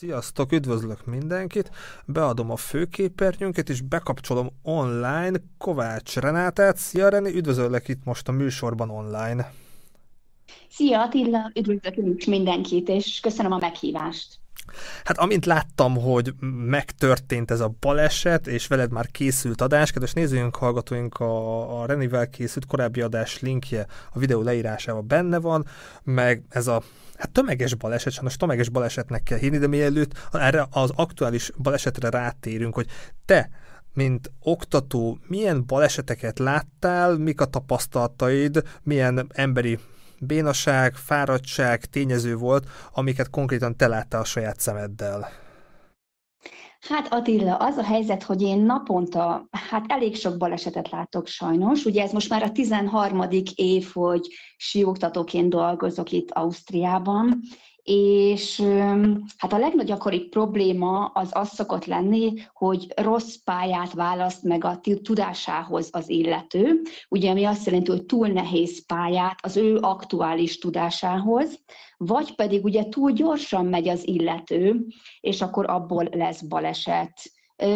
Sziasztok, üdvözlök mindenkit! Beadom a főképernyőnket, és bekapcsolom online Kovács Renátát. Szia René, üdvözöllek itt most a műsorban online. Szia Attila, üdvözlök is mindenkit, és köszönöm a meghívást. Hát amint láttam, hogy megtörtént ez a baleset, és veled már készült adás, kedves nézőink, hallgatóink, a, a Renivel készült korábbi adás linkje a videó leírásában benne van, meg ez a hát tömeges baleset, sajnos tömeges balesetnek kell hívni, de mielőtt erre az aktuális balesetre rátérünk, hogy te, mint oktató, milyen baleseteket láttál, mik a tapasztalataid, milyen emberi bénaság, fáradtság tényező volt, amiket konkrétan te láttál a saját szemeddel? Hát Attila, az a helyzet, hogy én naponta, hát elég sok balesetet látok sajnos. Ugye ez most már a 13. év, hogy sióktatóként dolgozok itt Ausztriában, és hát a legnagyakoribb probléma az az szokott lenni, hogy rossz pályát választ meg a tudásához az illető, ugye ami azt jelenti, hogy túl nehéz pályát az ő aktuális tudásához, vagy pedig ugye túl gyorsan megy az illető, és akkor abból lesz baleset.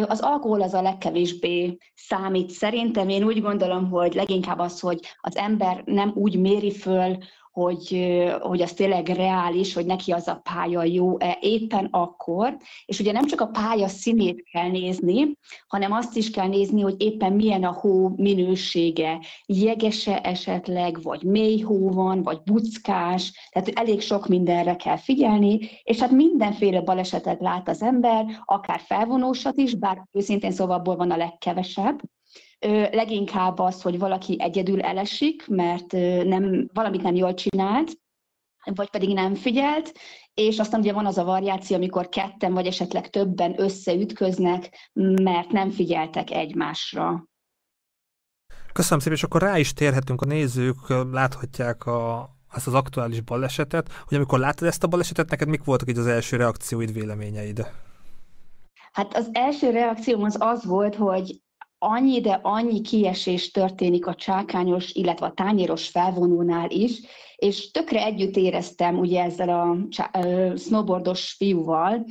Az alkohol az a legkevésbé számít. Szerintem én úgy gondolom, hogy leginkább az, hogy az ember nem úgy méri föl hogy, hogy az tényleg reális, hogy neki az a pálya jó-e éppen akkor, és ugye nem csak a pálya színét kell nézni, hanem azt is kell nézni, hogy éppen milyen a hó minősége, jegese esetleg, vagy mély hó van, vagy buckás, tehát elég sok mindenre kell figyelni, és hát mindenféle balesetet lát az ember, akár felvonósat is, bár őszintén szóval abból van a legkevesebb, leginkább az, hogy valaki egyedül elesik, mert nem, valamit nem jól csinált, vagy pedig nem figyelt, és aztán ugye van az a variáció, amikor ketten vagy esetleg többen összeütköznek, mert nem figyeltek egymásra. Köszönöm szépen, és akkor rá is térhetünk, a nézők láthatják a, ezt az aktuális balesetet, hogy amikor láttad ezt a balesetet, neked mik voltak így az első reakcióid, véleményeid? Hát az első reakcióm az az volt, hogy annyi, de annyi kiesés történik a csákányos, illetve a tányéros felvonónál is, és tökre együtt éreztem ugye ezzel a snowboardos fiúval,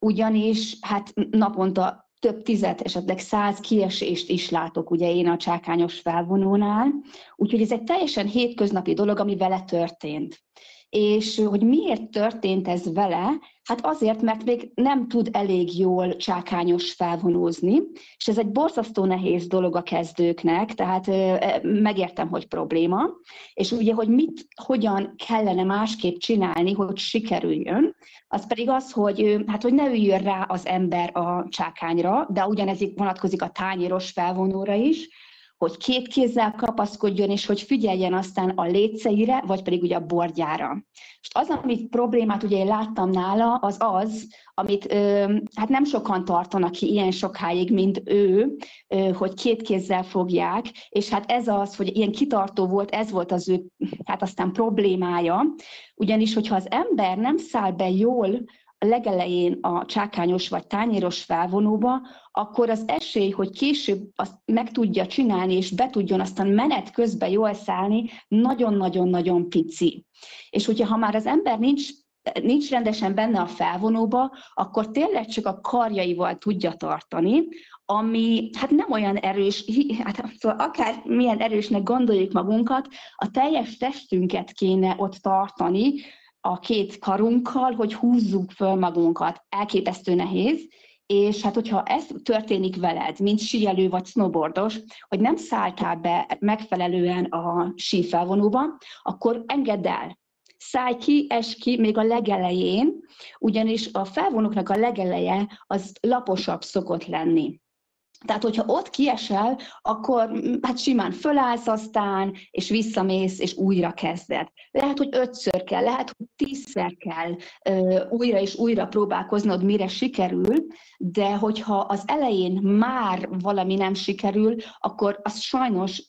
ugyanis hát naponta több tizet, esetleg száz kiesést is látok ugye én a csákányos felvonónál, úgyhogy ez egy teljesen hétköznapi dolog, ami vele történt. És hogy miért történt ez vele? Hát azért, mert még nem tud elég jól csákányos felvonózni, és ez egy borzasztó nehéz dolog a kezdőknek, tehát megértem, hogy probléma, és ugye, hogy mit, hogyan kellene másképp csinálni, hogy sikerüljön, az pedig az, hogy, hát, hogy ne üljön rá az ember a csákányra, de ugyanez vonatkozik a tányéros felvonóra is, hogy két kézzel kapaszkodjon, és hogy figyeljen aztán a léceire, vagy pedig ugye a bordjára. És az, amit problémát ugye én láttam nála, az az, amit hát nem sokan tartanak ki ilyen sokáig, mint ő, hogy két kézzel fogják, és hát ez az, hogy ilyen kitartó volt, ez volt az ő, hát aztán problémája, ugyanis, hogyha az ember nem száll be jól legelején a csákányos vagy tányéros felvonóba, akkor az esély, hogy később azt meg tudja csinálni, és be tudjon aztán menet közben jól szállni, nagyon-nagyon-nagyon pici. És hogyha ha már az ember nincs nincs rendesen benne a felvonóba, akkor tényleg csak a karjaival tudja tartani, ami hát nem olyan erős, hát szóval akár milyen erősnek gondoljuk magunkat, a teljes testünket kéne ott tartani, a két karunkkal, hogy húzzuk föl magunkat. Elképesztő nehéz, és hát hogyha ez történik veled, mint síelő vagy snowboardos, hogy nem szálltál be megfelelően a sífelvonóba, akkor engedd el. Szállj ki, es ki még a legelején, ugyanis a felvonóknak a legeleje az laposabb szokott lenni. Tehát, hogyha ott kiesel, akkor mm, hát simán fölállsz aztán, és visszamész, és újra kezded. Lehet, hogy ötször kell, lehet, hogy tízszer kell ö, újra és újra próbálkoznod, mire sikerül, de hogyha az elején már valami nem sikerül, akkor az sajnos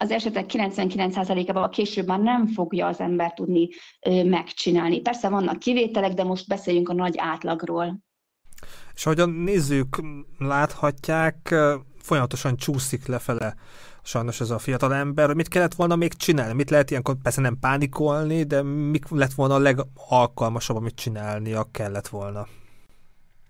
az esetek 99%-ában később már nem fogja az ember tudni ö, megcsinálni. Persze vannak kivételek, de most beszéljünk a nagy átlagról. És ahogy a nézők láthatják, folyamatosan csúszik lefele sajnos ez a fiatal ember. Mit kellett volna még csinálni? Mit lehet ilyenkor persze nem pánikolni, de mik lett volna a legalkalmasabb, amit csinálnia kellett volna?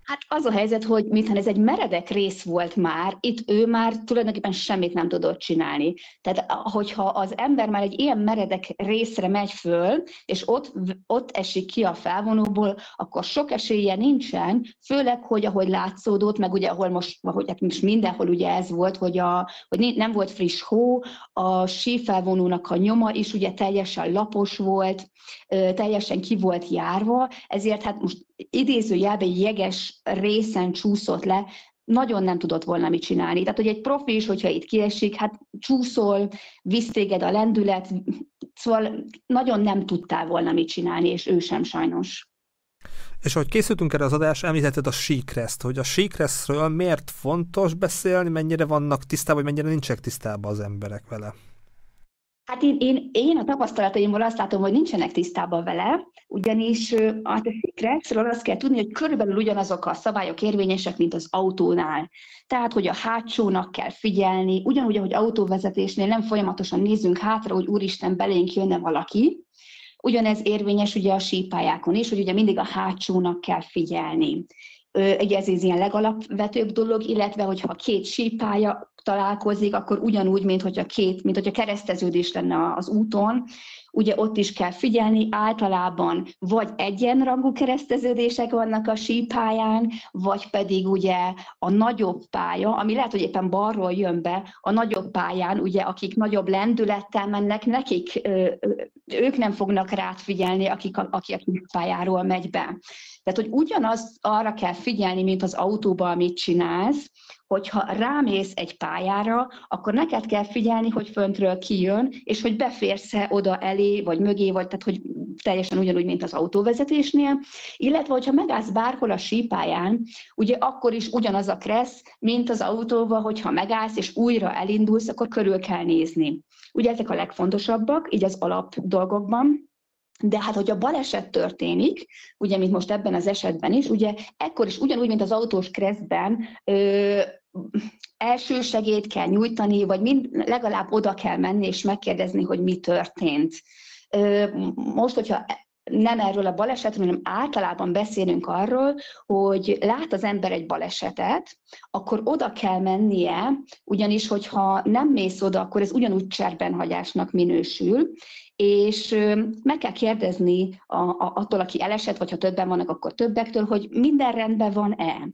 Hát az a helyzet, hogy mintha ez egy meredek rész volt már, itt ő már tulajdonképpen semmit nem tudott csinálni. Tehát hogyha az ember már egy ilyen meredek részre megy föl, és ott, ott esik ki a felvonóból, akkor sok esélye nincsen, főleg, hogy ahogy látszódott, meg ugye ahol most, ahogy hát most mindenhol ugye ez volt, hogy, a, hogy nem volt friss hó, a sífelvonónak a nyoma is ugye teljesen lapos volt, teljesen ki volt járva, ezért hát most idézőjelben jeges részen csúszott le, nagyon nem tudott volna mit csinálni. Tehát, hogy egy profi is, hogyha itt kiesik, hát csúszol, visz téged a lendület, szóval nagyon nem tudtál volna mit csinálni, és ő sem sajnos. És ahogy készültünk erre az adás, említetted a síkreszt, hogy a síkresztről miért fontos beszélni, mennyire vannak tisztában, vagy mennyire nincsenek tisztában az emberek vele. Hát én, én, én a tapasztalataimból azt látom, hogy nincsenek tisztában vele, ugyanis hát a Secretsről azt kell tudni, hogy körülbelül ugyanazok a szabályok érvényesek, mint az autónál. Tehát, hogy a hátsónak kell figyelni, ugyanúgy, ahogy autóvezetésnél nem folyamatosan nézzünk hátra, hogy úristen, belénk jönne valaki, Ugyanez érvényes ugye a sípályákon is, hogy ugye mindig a hátsónak kell figyelni. Ugye ez az ilyen legalapvetőbb dolog, illetve hogyha két sípája találkozik, akkor ugyanúgy, mint hogyha két, mint hogyha kereszteződés lenne az úton, ugye ott is kell figyelni, általában vagy egyenrangú kereszteződések vannak a sípályán, vagy pedig ugye a nagyobb pálya, ami lehet, hogy éppen balról jön be, a nagyobb pályán, ugye akik nagyobb lendülettel mennek, nekik ők nem fognak rád figyelni, akik a, aki a kis pályáról megy be. Tehát, hogy ugyanaz arra kell figyelni, mint az autóban, amit csinálsz, hogyha rámész egy pályára, akkor neked kell figyelni, hogy föntről kijön, és hogy beférsz-e oda elé, vagy mögé, vagy tehát, hogy teljesen ugyanúgy, mint az autóvezetésnél, illetve, hogyha megállsz bárhol a sípályán, ugye akkor is ugyanaz a kressz, mint az autóval, hogyha megállsz és újra elindulsz, akkor körül kell nézni. Ugye ezek a legfontosabbak, így az alap dolgokban, de hát, hogy a baleset történik, ugye, mint most ebben az esetben is, ugye ekkor is ugyanúgy, mint az autós kreszben, első segélyt kell nyújtani, vagy mind, legalább oda kell menni és megkérdezni, hogy mi történt. Ö, most, hogyha nem erről a balesetről, hanem általában beszélünk arról, hogy lát az ember egy balesetet, akkor oda kell mennie, ugyanis, hogyha nem mész oda, akkor ez ugyanúgy cserbenhagyásnak minősül, és meg kell kérdezni a, a, attól, aki elesett, vagy ha többen vannak, akkor többektől, hogy minden rendben van-e.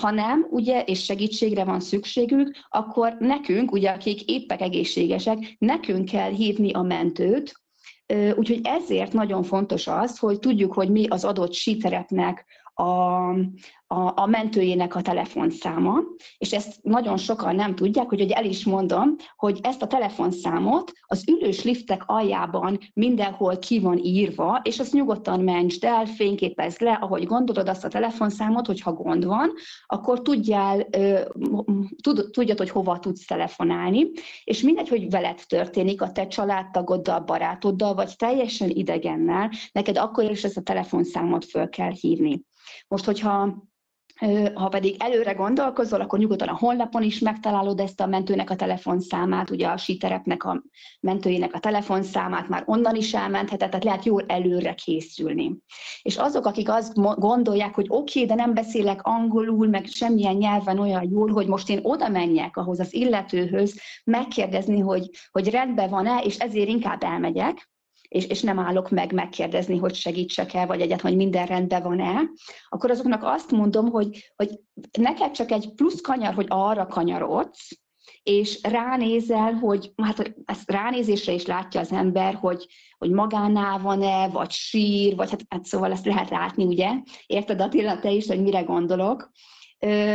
Ha nem, ugye, és segítségre van szükségük, akkor nekünk, ugye, akik éppek egészségesek, nekünk kell hívni a mentőt, Úgyhogy ezért nagyon fontos az, hogy tudjuk, hogy mi az adott síterepnek a, a, a mentőjének a telefonszáma, és ezt nagyon sokan nem tudják, hogy, hogy el is mondom, hogy ezt a telefonszámot az ülős liftek aljában mindenhol ki van írva, és azt nyugodtan mentsd el, fényképezd le, ahogy gondolod azt a telefonszámot, hogyha gond van, akkor tudjál, tud, tudjad, hogy hova tudsz telefonálni, és mindegy, hogy veled történik, a te családtagoddal, barátoddal, vagy teljesen idegennel, neked akkor is ezt a telefonszámot föl kell hívni. Most, hogyha ha pedig előre gondolkozol, akkor nyugodtan a honlapon is megtalálod ezt a mentőnek a telefonszámát, ugye a síterepnek a mentőjének a telefonszámát, már onnan is elmentheted, tehát lehet jól előre készülni. És azok, akik azt gondolják, hogy oké, okay, de nem beszélek angolul, meg semmilyen nyelven olyan jól, hogy most én oda menjek ahhoz az illetőhöz, megkérdezni, hogy, hogy rendben van-e, és ezért inkább elmegyek, és, és nem állok meg megkérdezni, hogy segítsek-e, vagy egyet, hogy minden rendben van-e, akkor azoknak azt mondom, hogy, hogy neked csak egy plusz kanyar, hogy arra kanyarodsz, és ránézel, hogy hát ezt ránézésre is látja az ember, hogy, hogy magánál van-e, vagy sír, vagy hát, hát szóval ezt lehet látni, ugye? Érted Attila, te is, hogy mire gondolok?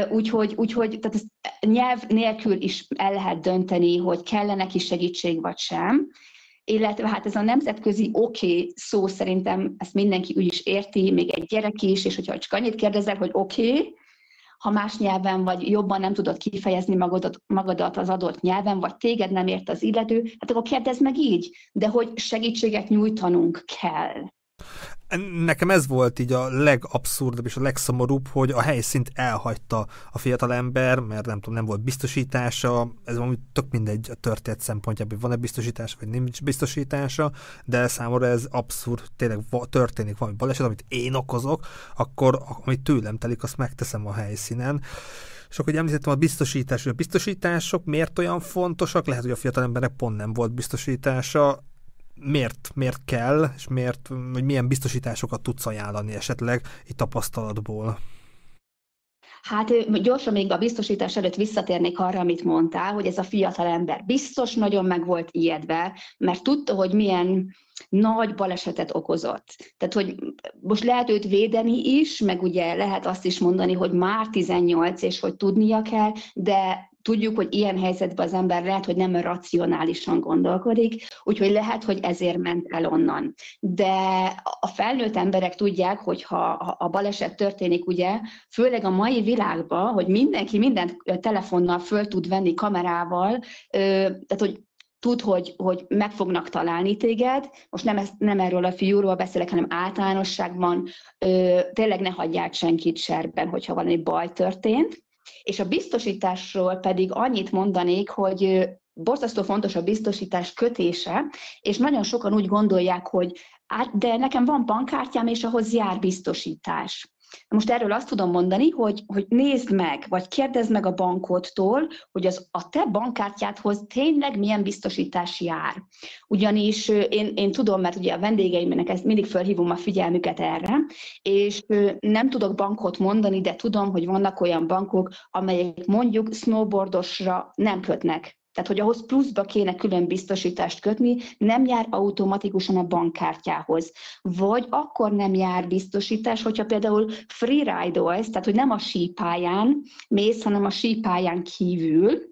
Úgyhogy, úgyhogy tehát ezt nyelv nélkül is el lehet dönteni, hogy kellene ki segítség vagy sem, illetve hát ez a nemzetközi oké okay szó szerintem ezt mindenki úgy is érti, még egy gyerek is, és hogyha csak annyit kérdezel, hogy oké, okay, ha más nyelven vagy jobban nem tudod kifejezni magadat, magadat az adott nyelven, vagy téged nem ért az illető, hát akkor kérdezd meg így, de hogy segítséget nyújtanunk kell. Nekem ez volt így a legabszurdabb és a legszomorúbb, hogy a helyszínt elhagyta a fiatal ember, mert nem tudom, nem volt biztosítása, ez valami tök mindegy a történet szempontjából, van-e biztosítása, vagy nincs biztosítása, de számomra ez abszurd, tényleg történik valami baleset, amit én okozok, akkor amit tőlem telik, azt megteszem a helyszínen. És akkor, hogy említettem a biztosítás, hogy a biztosítások miért olyan fontosak, lehet, hogy a fiatal embernek pont nem volt biztosítása, miért, miért kell, és miért, vagy milyen biztosításokat tudsz ajánlani esetleg itt tapasztalatból? Hát gyorsan még a biztosítás előtt visszatérnék arra, amit mondtál, hogy ez a fiatal ember biztos nagyon meg volt ijedve, mert tudta, hogy milyen nagy balesetet okozott. Tehát, hogy most lehet őt védeni is, meg ugye lehet azt is mondani, hogy már 18, és hogy tudnia kell, de tudjuk, hogy ilyen helyzetben az ember lehet, hogy nem racionálisan gondolkodik, úgyhogy lehet, hogy ezért ment el onnan. De a felnőtt emberek tudják, hogy ha a baleset történik, ugye, főleg a mai világban, hogy mindenki mindent telefonnal föl tud venni kamerával, tehát hogy tud, hogy, hogy meg fognak találni téged. Most nem, nem erről a fiúról beszélek, hanem általánosságban ö, tényleg ne hagyják senkit serben, hogyha valami baj történt. És a biztosításról pedig annyit mondanék, hogy borzasztó fontos a biztosítás kötése, és nagyon sokan úgy gondolják, hogy de nekem van bankkártyám, és ahhoz jár biztosítás. Most erről azt tudom mondani, hogy, hogy nézd meg, vagy kérdezd meg a bankodtól, hogy az a te bankkártyádhoz tényleg milyen biztosítás jár. Ugyanis én, én tudom, mert ugye a vendégeimnek ezt mindig felhívom a figyelmüket erre, és nem tudok bankot mondani, de tudom, hogy vannak olyan bankok, amelyek mondjuk snowboardosra nem kötnek tehát, hogy ahhoz pluszba kéne külön biztosítást kötni, nem jár automatikusan a bankkártyához. Vagy akkor nem jár biztosítás, hogyha például freeride-olsz, tehát hogy nem a sípályán mész, hanem a sípályán kívül,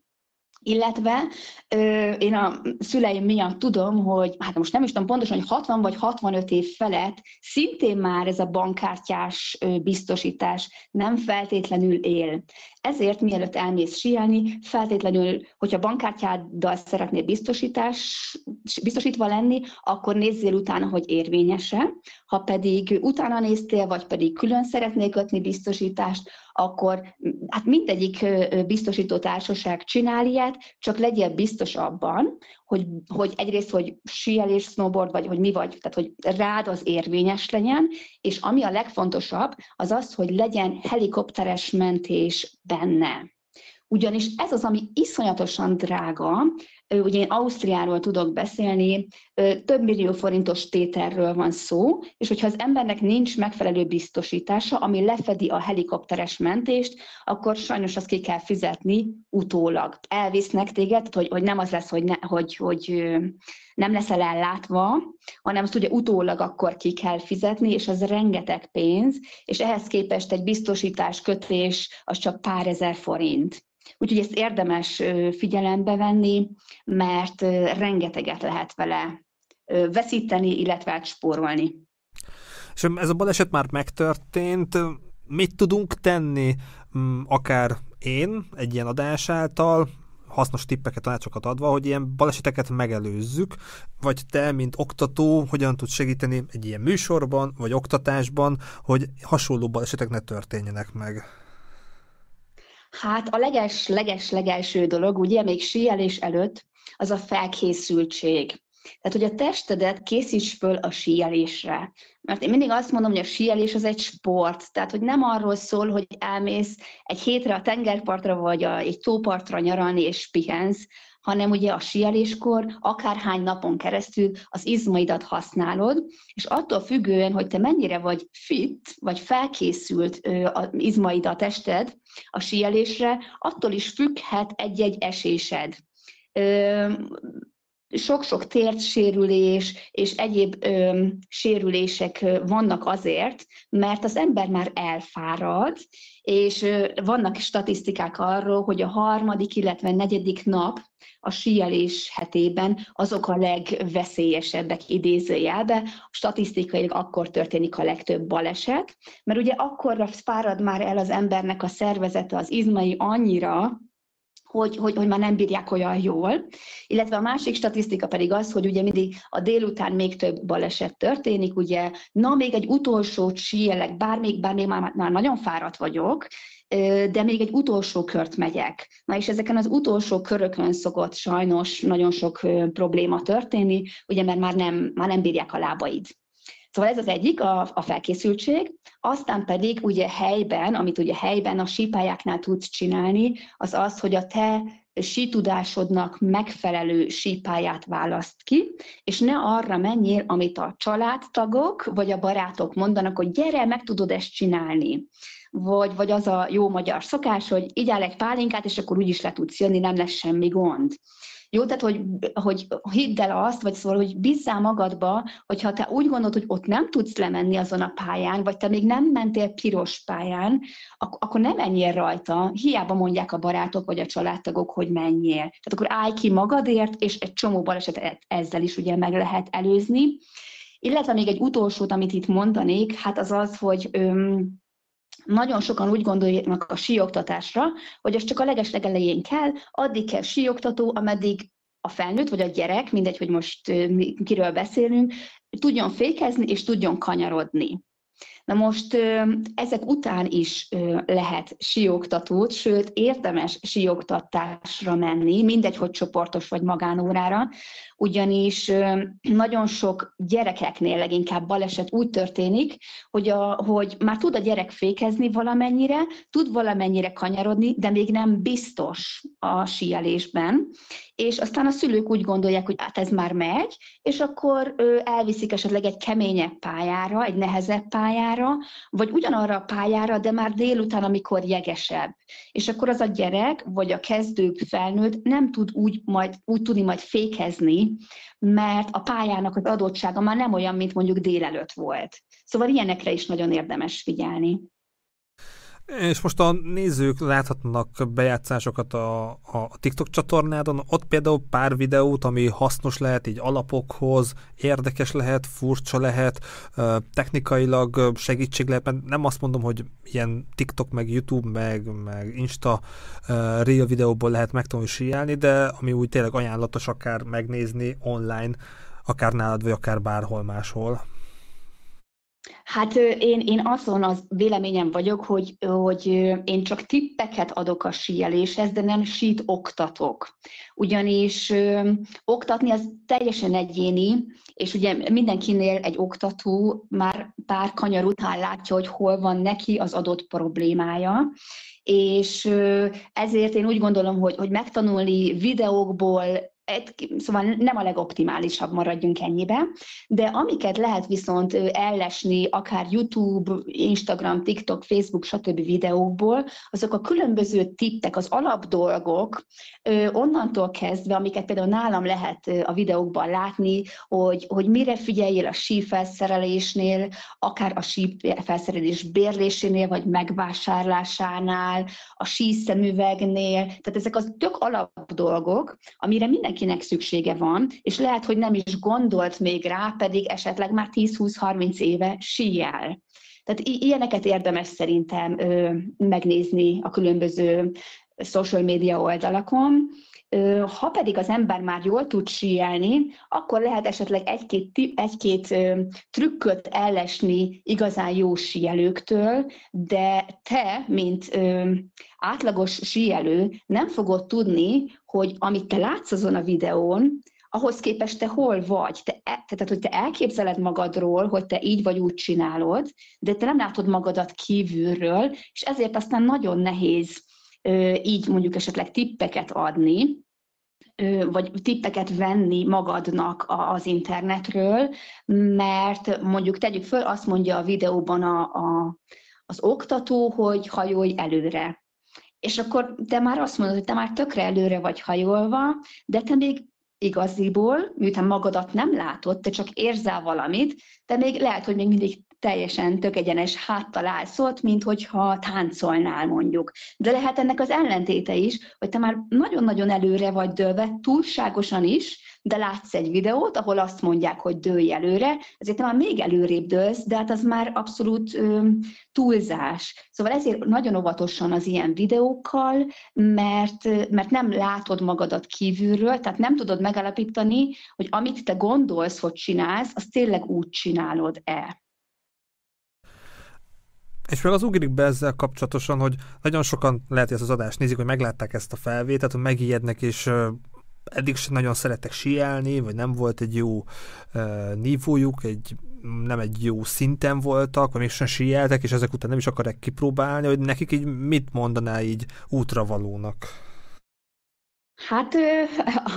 illetve ö, én a szüleim miatt tudom, hogy hát most nem is tudom pontosan, hogy 60 vagy 65 év felett szintén már ez a bankkártyás biztosítás nem feltétlenül él. Ezért mielőtt elmész síelni, feltétlenül, hogyha bankkártyáddal szeretnél biztosítás, biztosítva lenni, akkor nézzél utána, hogy érvényese. Ha pedig utána néztél, vagy pedig külön szeretnél kötni biztosítást, akkor hát mindegyik biztosító társaság csinál ilyet, csak legyél biztos abban, hogy, hogy egyrészt, hogy síelés, snowboard, vagy hogy mi vagy, tehát hogy rád az érvényes legyen, és ami a legfontosabb, az az, hogy legyen helikopteres mentés benne. Ugyanis ez az, ami iszonyatosan drága, ugye én Ausztriáról tudok beszélni, több millió forintos tételről van szó, és hogyha az embernek nincs megfelelő biztosítása, ami lefedi a helikopteres mentést, akkor sajnos azt ki kell fizetni utólag. Elvisznek téged, hogy, hogy nem az lesz, hogy, ne, hogy, hogy nem leszel ellátva, hanem azt ugye utólag akkor ki kell fizetni, és az rengeteg pénz, és ehhez képest egy biztosítás kötés az csak pár ezer forint. Úgyhogy ezt érdemes figyelembe venni, mert rengeteget lehet vele veszíteni, illetve átspórolni. És ez a baleset már megtörtént, mit tudunk tenni, mm, akár én egy ilyen adás által, hasznos tippeket, tanácsokat adva, hogy ilyen baleseteket megelőzzük, vagy te, mint oktató, hogyan tudsz segíteni egy ilyen műsorban, vagy oktatásban, hogy hasonló balesetek ne történjenek meg. Hát a leges, leges, legelső dolog, ugye még síelés előtt, az a felkészültség. Tehát, hogy a testedet készíts föl a síelésre. Mert én mindig azt mondom, hogy a síelés az egy sport. Tehát, hogy nem arról szól, hogy elmész egy hétre a tengerpartra, vagy a, egy tópartra nyaralni és pihensz, hanem ugye a síeléskor akárhány napon keresztül az izmaidat használod, és attól függően, hogy te mennyire vagy fit, vagy felkészült az izmaid a tested a síelésre, attól is függhet egy-egy esésed sok-sok térdsérülés és egyéb ö, sérülések vannak azért, mert az ember már elfárad, és ö, vannak statisztikák arról, hogy a harmadik, illetve negyedik nap a síelés hetében azok a legveszélyesebbek idézőjelbe. Statisztikailag akkor történik a legtöbb baleset, mert ugye akkor fárad már el az embernek a szervezete, az izmai annyira, hogy, hogy, hogy már nem bírják olyan jól. Illetve a másik statisztika pedig az, hogy ugye mindig a délután még több baleset történik, ugye, na még egy utolsó síelek, bár még, bár még már, már nagyon fáradt vagyok, de még egy utolsó kört megyek. Na és ezeken az utolsó körökön szokott sajnos nagyon sok probléma történni, ugye mert már nem, már nem bírják a lábaid. Szóval ez az egyik, a, a felkészültség, aztán pedig ugye helyben, amit ugye helyben a sípályáknál tudsz csinálni, az az, hogy a te sítudásodnak megfelelő sípályát választ ki, és ne arra menjél, amit a családtagok vagy a barátok mondanak, hogy gyere, meg tudod ezt csinálni. Vagy, vagy az a jó magyar szokás, hogy így egy pálinkát, és akkor úgyis le tudsz jönni, nem lesz semmi gond. Jó, tehát hogy, hogy hidd el azt, vagy szóval, hogy bízzál magadba, hogyha te úgy gondolod, hogy ott nem tudsz lemenni azon a pályán, vagy te még nem mentél piros pályán, ak- akkor nem menjél rajta, hiába mondják a barátok vagy a családtagok, hogy menjél. Tehát akkor állj ki magadért, és egy csomó balesetet ezzel is ugye meg lehet előzni. Illetve még egy utolsót, amit itt mondanék, hát az az, hogy öm, nagyon sokan úgy gondolják a síoktatásra, hogy az csak a legeslegelején kell, addig kell síoktató, ameddig a felnőtt vagy a gyerek, mindegy, hogy most kiről beszélünk, tudjon fékezni és tudjon kanyarodni. Na most ezek után is lehet sioktatót, sőt érdemes sioktatásra menni, mindegy, hogy csoportos vagy magánórára, ugyanis nagyon sok gyerekeknél leginkább baleset úgy történik, hogy, a, hogy már tud a gyerek fékezni valamennyire, tud valamennyire kanyarodni, de még nem biztos a síelésben, és aztán a szülők úgy gondolják, hogy hát ez már megy, és akkor elviszik esetleg egy keményebb pályára, egy nehezebb pályára, vagy ugyanarra a pályára, de már délután, amikor jegesebb. És akkor az a gyerek, vagy a kezdő felnőtt nem tud úgy, majd, úgy tudni majd fékezni, mert a pályának az adottsága már nem olyan, mint mondjuk délelőtt volt. Szóval ilyenekre is nagyon érdemes figyelni. És most a nézők láthatnak bejátszásokat a, a TikTok csatornádon, ott például pár videót, ami hasznos lehet így alapokhoz, érdekes lehet, furcsa lehet, technikailag segítség lehet, mert nem azt mondom, hogy ilyen TikTok, meg YouTube, meg, meg Insta real videóból lehet megtanulni síelni, de ami úgy tényleg ajánlatos akár megnézni online, akár nálad, vagy akár bárhol máshol. Hát én, én azon az véleményem vagyok, hogy, hogy én csak tippeket adok a síeléshez, de nem sít oktatok. Ugyanis ö, oktatni az teljesen egyéni, és ugye mindenkinél egy oktató már pár kanyar után látja, hogy hol van neki az adott problémája, és ezért én úgy gondolom, hogy, hogy megtanulni videókból szóval nem a legoptimálisabb, maradjunk ennyibe, de amiket lehet viszont ellesni, akár YouTube, Instagram, TikTok, Facebook, stb. videókból, azok a különböző tippek, az alapdolgok, onnantól kezdve, amiket például nálam lehet a videókban látni, hogy, hogy mire figyeljél a sífelszerelésnél, akár a sífelszerelés bérlésénél, vagy megvásárlásánál, a síszemüvegnél, tehát ezek az tök alapdolgok, amire mindenki mindenkinek szüksége van, és lehet, hogy nem is gondolt még rá, pedig esetleg már 10-20-30 éve síjel. Tehát ilyeneket érdemes szerintem ö, megnézni a különböző social media oldalakon. Ha pedig az ember már jól tud síelni, akkor lehet esetleg egy-két, egy-két trükköt ellesni igazán jó síelőktől, de te, mint átlagos síelő nem fogod tudni, hogy amit te látsz azon a videón, ahhoz képest te hol vagy. Te, e, tehát, hogy te elképzeled magadról, hogy te így vagy úgy csinálod, de te nem látod magadat kívülről, és ezért aztán nagyon nehéz így mondjuk esetleg tippeket adni, vagy tippeket venni magadnak az internetről, mert mondjuk tegyük föl, azt mondja a videóban a, a, az oktató, hogy hajolj előre. És akkor te már azt mondod, hogy te már tökre előre vagy hajolva, de te még igaziból, miután magadat nem látod, te csak érzel valamit, de még lehet, hogy még mindig teljesen tök egyenes háttal állsz ott, mint hogyha táncolnál mondjuk. De lehet ennek az ellentéte is, hogy te már nagyon-nagyon előre vagy dőlve, túlságosan is, de látsz egy videót, ahol azt mondják, hogy dőlj előre, ezért te már még előrébb dőlsz, de hát az már abszolút ö, túlzás. Szóval ezért nagyon óvatosan az ilyen videókkal, mert, mert nem látod magadat kívülről, tehát nem tudod megalapítani, hogy amit te gondolsz, hogy csinálsz, azt tényleg úgy csinálod-e. És meg az ugrik be ezzel kapcsolatosan, hogy nagyon sokan lehet, hogy ezt az adást nézik, hogy meglátták ezt a felvételt, hogy megijednek, és eddig sem nagyon szerettek sielni, vagy nem volt egy jó uh, nívójuk, egy, nem egy jó szinten voltak, vagy mégsem sieltek, és ezek után nem is akarják kipróbálni, hogy nekik így mit mondaná így útravalónak? Hát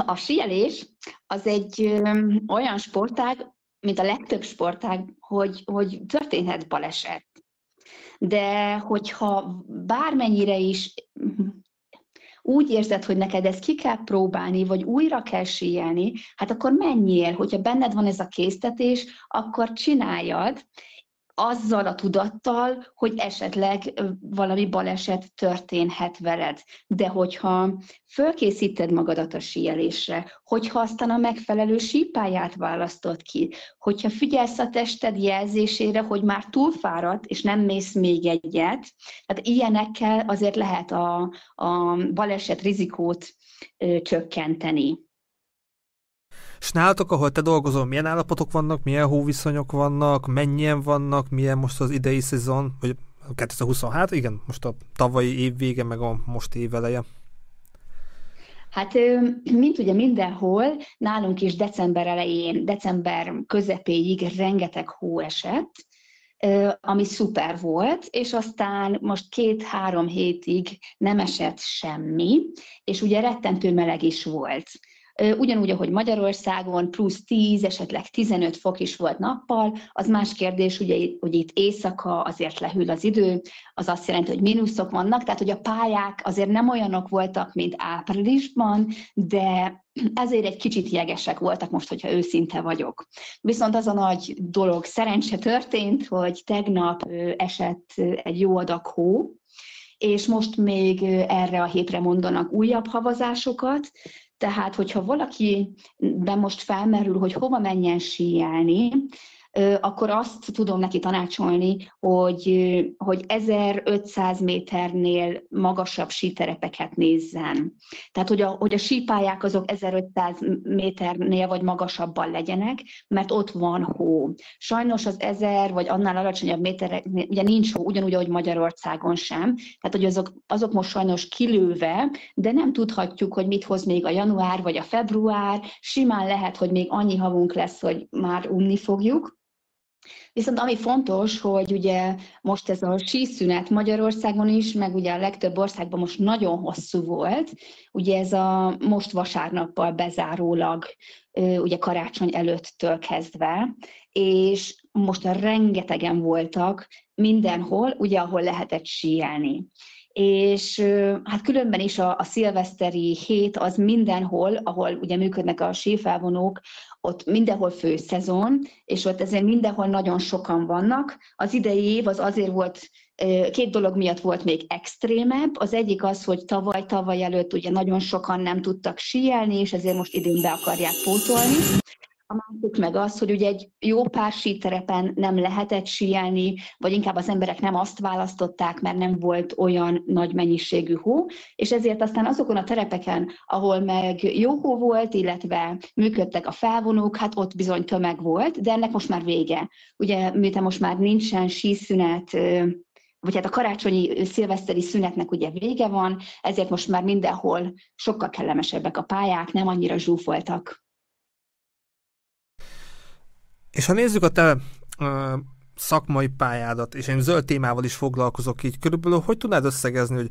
a sielés az egy olyan sportág, mint a legtöbb sportág, hogy, hogy történhet baleset. De hogyha bármennyire is úgy érzed, hogy neked ezt ki kell próbálni, vagy újra kell síelni, hát akkor menjél, hogyha benned van ez a késztetés, akkor csináljad, azzal a tudattal, hogy esetleg valami baleset történhet veled. De hogyha fölkészíted magadat a síelésre, hogyha aztán a megfelelő sípáját választod ki, hogyha figyelsz a tested jelzésére, hogy már túlfáradt, és nem mész még egyet, tehát ilyenekkel azért lehet a, a baleset rizikót ö, csökkenteni. És nálatok, ahol te dolgozol, milyen állapotok vannak, milyen hóviszonyok vannak, mennyien vannak, milyen most az idei szezon, vagy 2026, igen, most a tavalyi év vége, meg a most év eleje. Hát, mint ugye mindenhol, nálunk is december elején, december közepéig rengeteg hó esett, ami szuper volt, és aztán most két-három hétig nem esett semmi, és ugye rettentő meleg is volt. Ugyanúgy, ahogy Magyarországon plusz 10, esetleg 15 fok is volt nappal, az más kérdés, ugye, hogy itt éjszaka azért lehűl az idő, az azt jelenti, hogy mínuszok vannak, tehát hogy a pályák azért nem olyanok voltak, mint áprilisban, de ezért egy kicsit jegesek voltak most, hogyha őszinte vagyok. Viszont az a nagy dolog szerencse történt, hogy tegnap esett egy jó adag hó, és most még erre a hétre mondanak újabb havazásokat, tehát, hogyha valakiben most felmerül, hogy hova menjen síelni, akkor azt tudom neki tanácsolni, hogy, hogy 1500 méternél magasabb síterepeket nézzen. Tehát, hogy a, hogy a sípályák azok 1500 méternél vagy magasabban legyenek, mert ott van hó. Sajnos az 1000 vagy annál alacsonyabb méterek, ugye nincs hó, ugyanúgy, ahogy Magyarországon sem. Tehát, hogy azok, azok most sajnos kilőve, de nem tudhatjuk, hogy mit hoz még a január vagy a február. Simán lehet, hogy még annyi havunk lesz, hogy már unni fogjuk. Viszont ami fontos, hogy ugye most ez a síszünet Magyarországon is, meg ugye a legtöbb országban most nagyon hosszú volt, ugye ez a most vasárnappal bezárólag, ugye karácsony előttől kezdve, és most rengetegen voltak mindenhol, ugye ahol lehetett síelni. És hát különben is a, a szilveszteri hét az mindenhol, ahol ugye működnek a sífelvonók, ott mindenhol főszezon, és ott ezért mindenhol nagyon sokan vannak. Az idei év az azért volt, két dolog miatt volt még extrémebb. Az egyik az, hogy tavaly, tavaly előtt ugye nagyon sokan nem tudtak síelni, és ezért most idén be akarják pótolni. A másik meg az, hogy ugye egy jó pár síterepen nem lehetett síelni, vagy inkább az emberek nem azt választották, mert nem volt olyan nagy mennyiségű hó, és ezért aztán azokon a terepeken, ahol meg jó hó volt, illetve működtek a felvonók, hát ott bizony tömeg volt, de ennek most már vége. Ugye, miután most már nincsen síszünet, vagy hát a karácsonyi szilveszteri szünetnek ugye vége van, ezért most már mindenhol sokkal kellemesebbek a pályák, nem annyira zsúfoltak. És ha nézzük a te uh, szakmai pályádat, és én zöld témával is foglalkozok így, körülbelül hogy tudnád összegezni, hogy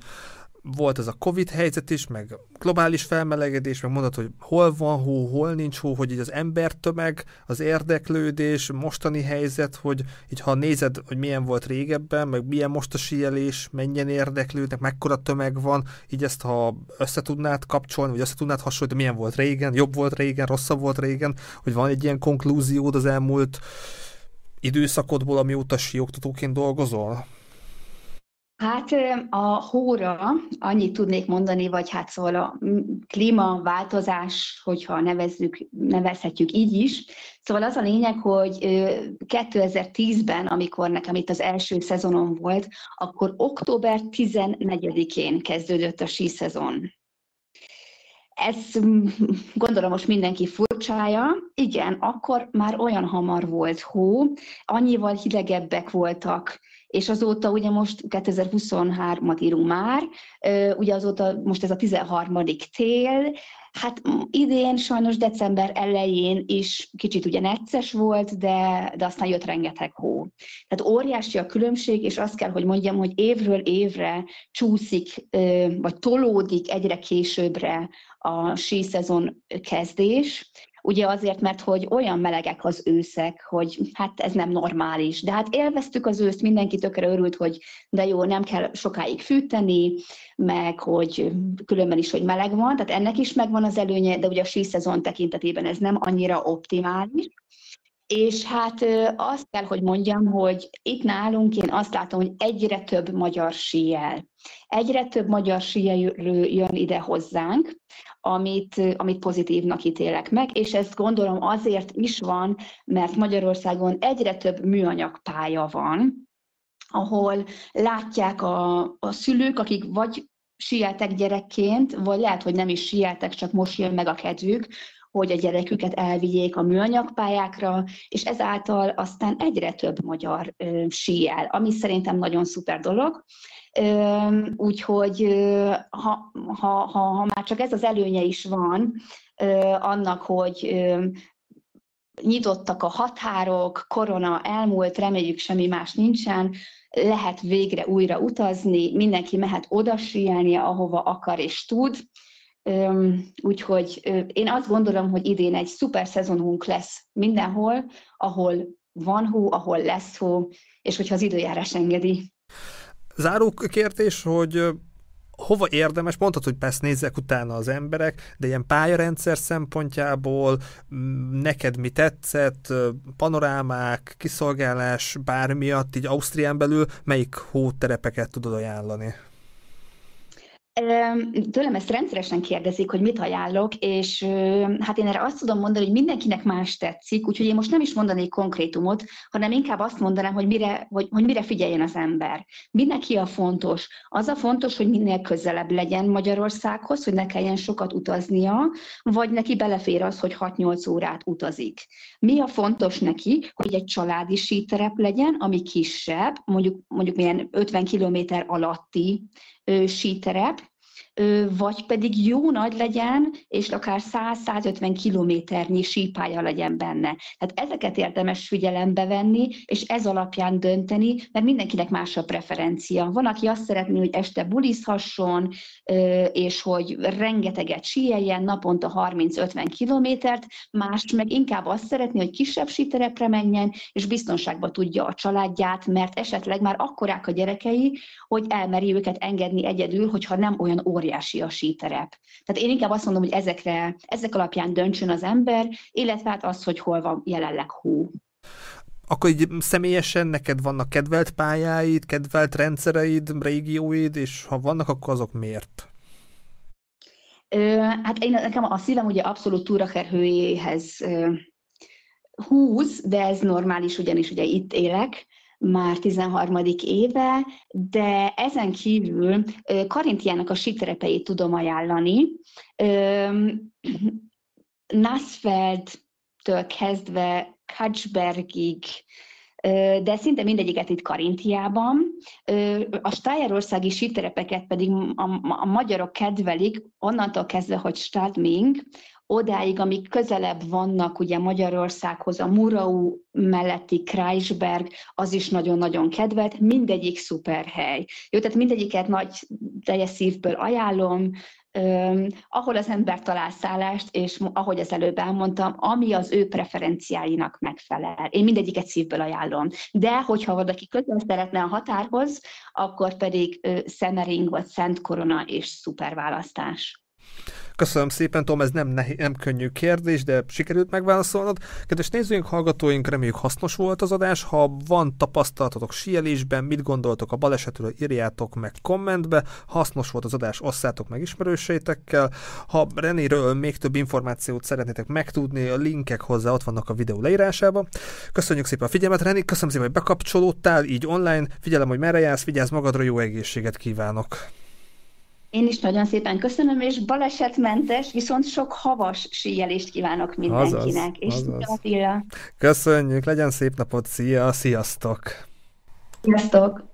volt ez a Covid helyzet is, meg globális felmelegedés, meg mondod, hogy hol van hó, hol nincs hó, hogy így az embertömeg, az érdeklődés, mostani helyzet, hogy így ha nézed, hogy milyen volt régebben, meg milyen most a síelés, mennyien érdeklődnek, mekkora tömeg van, így ezt ha összetudnád kapcsolni, vagy összetudnád hasonlítani, milyen volt régen, jobb volt régen, rosszabb volt régen, hogy van egy ilyen konklúziód az elmúlt időszakodból, amióta síoktatóként dolgozol? Hát a hóra annyit tudnék mondani, vagy hát szóval a klímaváltozás, hogyha nevezzük, nevezhetjük így is. Szóval az a lényeg, hogy 2010-ben, amikor nekem itt az első szezonom volt, akkor október 14-én kezdődött a síszezon. Ez gondolom most mindenki furcsája. Igen, akkor már olyan hamar volt hó, annyival hidegebbek voltak és azóta ugye most 2023-at írunk már, ugye azóta most ez a 13. tél, Hát idén sajnos december elején is kicsit ugye necces volt, de, de aztán jött rengeteg hó. Tehát óriási a különbség, és azt kell, hogy mondjam, hogy évről évre csúszik, vagy tolódik egyre későbbre a síszezon kezdés, Ugye azért, mert hogy olyan melegek az őszek, hogy hát ez nem normális. De hát élveztük az őszt, mindenki tökre örült, hogy de jó, nem kell sokáig fűteni, meg hogy különben is, hogy meleg van, tehát ennek is megvan az előnye, de ugye a síszezon tekintetében ez nem annyira optimális. És hát azt kell, hogy mondjam, hogy itt nálunk én azt látom, hogy egyre több magyar síjel. Egyre több magyar síjelő jön ide hozzánk, amit, amit pozitívnak ítélek meg, és ezt gondolom azért is van, mert Magyarországon egyre több műanyagpálya van, ahol látják a, a szülők, akik vagy sieltek gyerekként, vagy lehet, hogy nem is sieltek, csak most jön meg a kedvük, hogy a gyereküket elvigyék a műanyagpályákra, és ezáltal aztán egyre több magyar ö, síel, ami szerintem nagyon szuper dolog. Úgyhogy ha, ha, ha, ha már csak ez az előnye is van annak, hogy nyitottak a határok, korona elmúlt, reméljük semmi más nincsen, lehet végre újra utazni, mindenki mehet oda síelni, ahova akar és tud. Úgyhogy én azt gondolom, hogy idén egy szuper szezonunk lesz mindenhol, ahol van hó, ahol lesz hó, és hogyha az időjárás engedi. Záró kérdés, hogy hova érdemes, mondhatod, hogy persze nézzek utána az emberek, de ilyen pályarendszer szempontjából neked mi tetszett, panorámák, kiszolgálás, bármiatt, így Ausztrián belül melyik hóterepeket tudod ajánlani? Tőlem ezt rendszeresen kérdezik, hogy mit ajánlok, és hát én erre azt tudom mondani, hogy mindenkinek más tetszik, úgyhogy én most nem is mondanék konkrétumot, hanem inkább azt mondanám, hogy mire, hogy, hogy mire figyeljen az ember. Mindenki a fontos. Az a fontos, hogy minél közelebb legyen Magyarországhoz, hogy ne kelljen sokat utaznia, vagy neki belefér az, hogy 6-8 órát utazik. Mi a fontos neki, hogy egy családi síterep legyen, ami kisebb, mondjuk, mondjuk milyen 50 kilométer alatti síterep, vagy pedig jó nagy legyen, és akár 100-150 kilométernyi sípája legyen benne. Tehát ezeket érdemes figyelembe venni, és ez alapján dönteni, mert mindenkinek más a preferencia. Van, aki azt szeretné, hogy este bulizhasson, és hogy rengeteget síeljen, naponta 30-50 kilométert, más meg inkább azt szeretné, hogy kisebb síterepre menjen, és biztonságba tudja a családját, mert esetleg már akkorák a gyerekei, hogy elmeri őket engedni egyedül, hogyha nem olyan óriási a síterep. Tehát én inkább azt mondom, hogy ezekre, ezek alapján döntsön az ember, illetve hát az, hogy hol van jelenleg hó. Akkor így személyesen neked vannak kedvelt pályáid, kedvelt rendszereid, régióid, és ha vannak, akkor azok miért? hát én, nekem a szívem ugye abszolút túrakerhőjéhez húz, de ez normális, ugyanis ugye itt élek, már 13. éve, de ezen kívül Karintiának a síterepeit tudom ajánlani. Nassfeldtől kezdve Kacsbergig, de szinte mindegyiket itt Karintiában. A stájerországi síterepeket pedig a, a magyarok kedvelik, onnantól kezdve, hogy Stadming, odáig, amik közelebb vannak ugye Magyarországhoz, a Murau melletti Kreisberg, az is nagyon-nagyon kedvelt, mindegyik szuper hely. Jó, tehát mindegyiket nagy teljes szívből ajánlom, Um, ahol az ember talál szállást, és ahogy az előbb elmondtam, ami az ő preferenciáinak megfelel. Én mindegyiket szívből ajánlom. De hogyha valaki közel szeretne a határhoz, akkor pedig uh, Szemering vagy Szent Korona és szuper választás. Köszönöm szépen, Tom, ez nem, nehéz, nem könnyű kérdés, de sikerült megválaszolnod. Kedves nézőink, hallgatóink, reméljük hasznos volt az adás. Ha van tapasztalatotok síelésben, mit gondoltok a balesetről, írjátok meg kommentbe. Hasznos volt az adás, osszátok meg ismerőseitekkel. Ha Renéről még több információt szeretnétek megtudni, a linkek hozzá ott vannak a videó leírásában. Köszönjük szépen a figyelmet, René, köszönöm szépen, hogy bekapcsolódtál így online. Figyelem, hogy merre jársz, vigyázz magadra, jó egészséget kívánok! Én is nagyon szépen köszönöm, és balesetmentes, viszont sok havas síjelést kívánok mindenkinek. Azaz, és azaz. Attila. Köszönjük, legyen szép napot, szia, sziasztok! Sziasztok!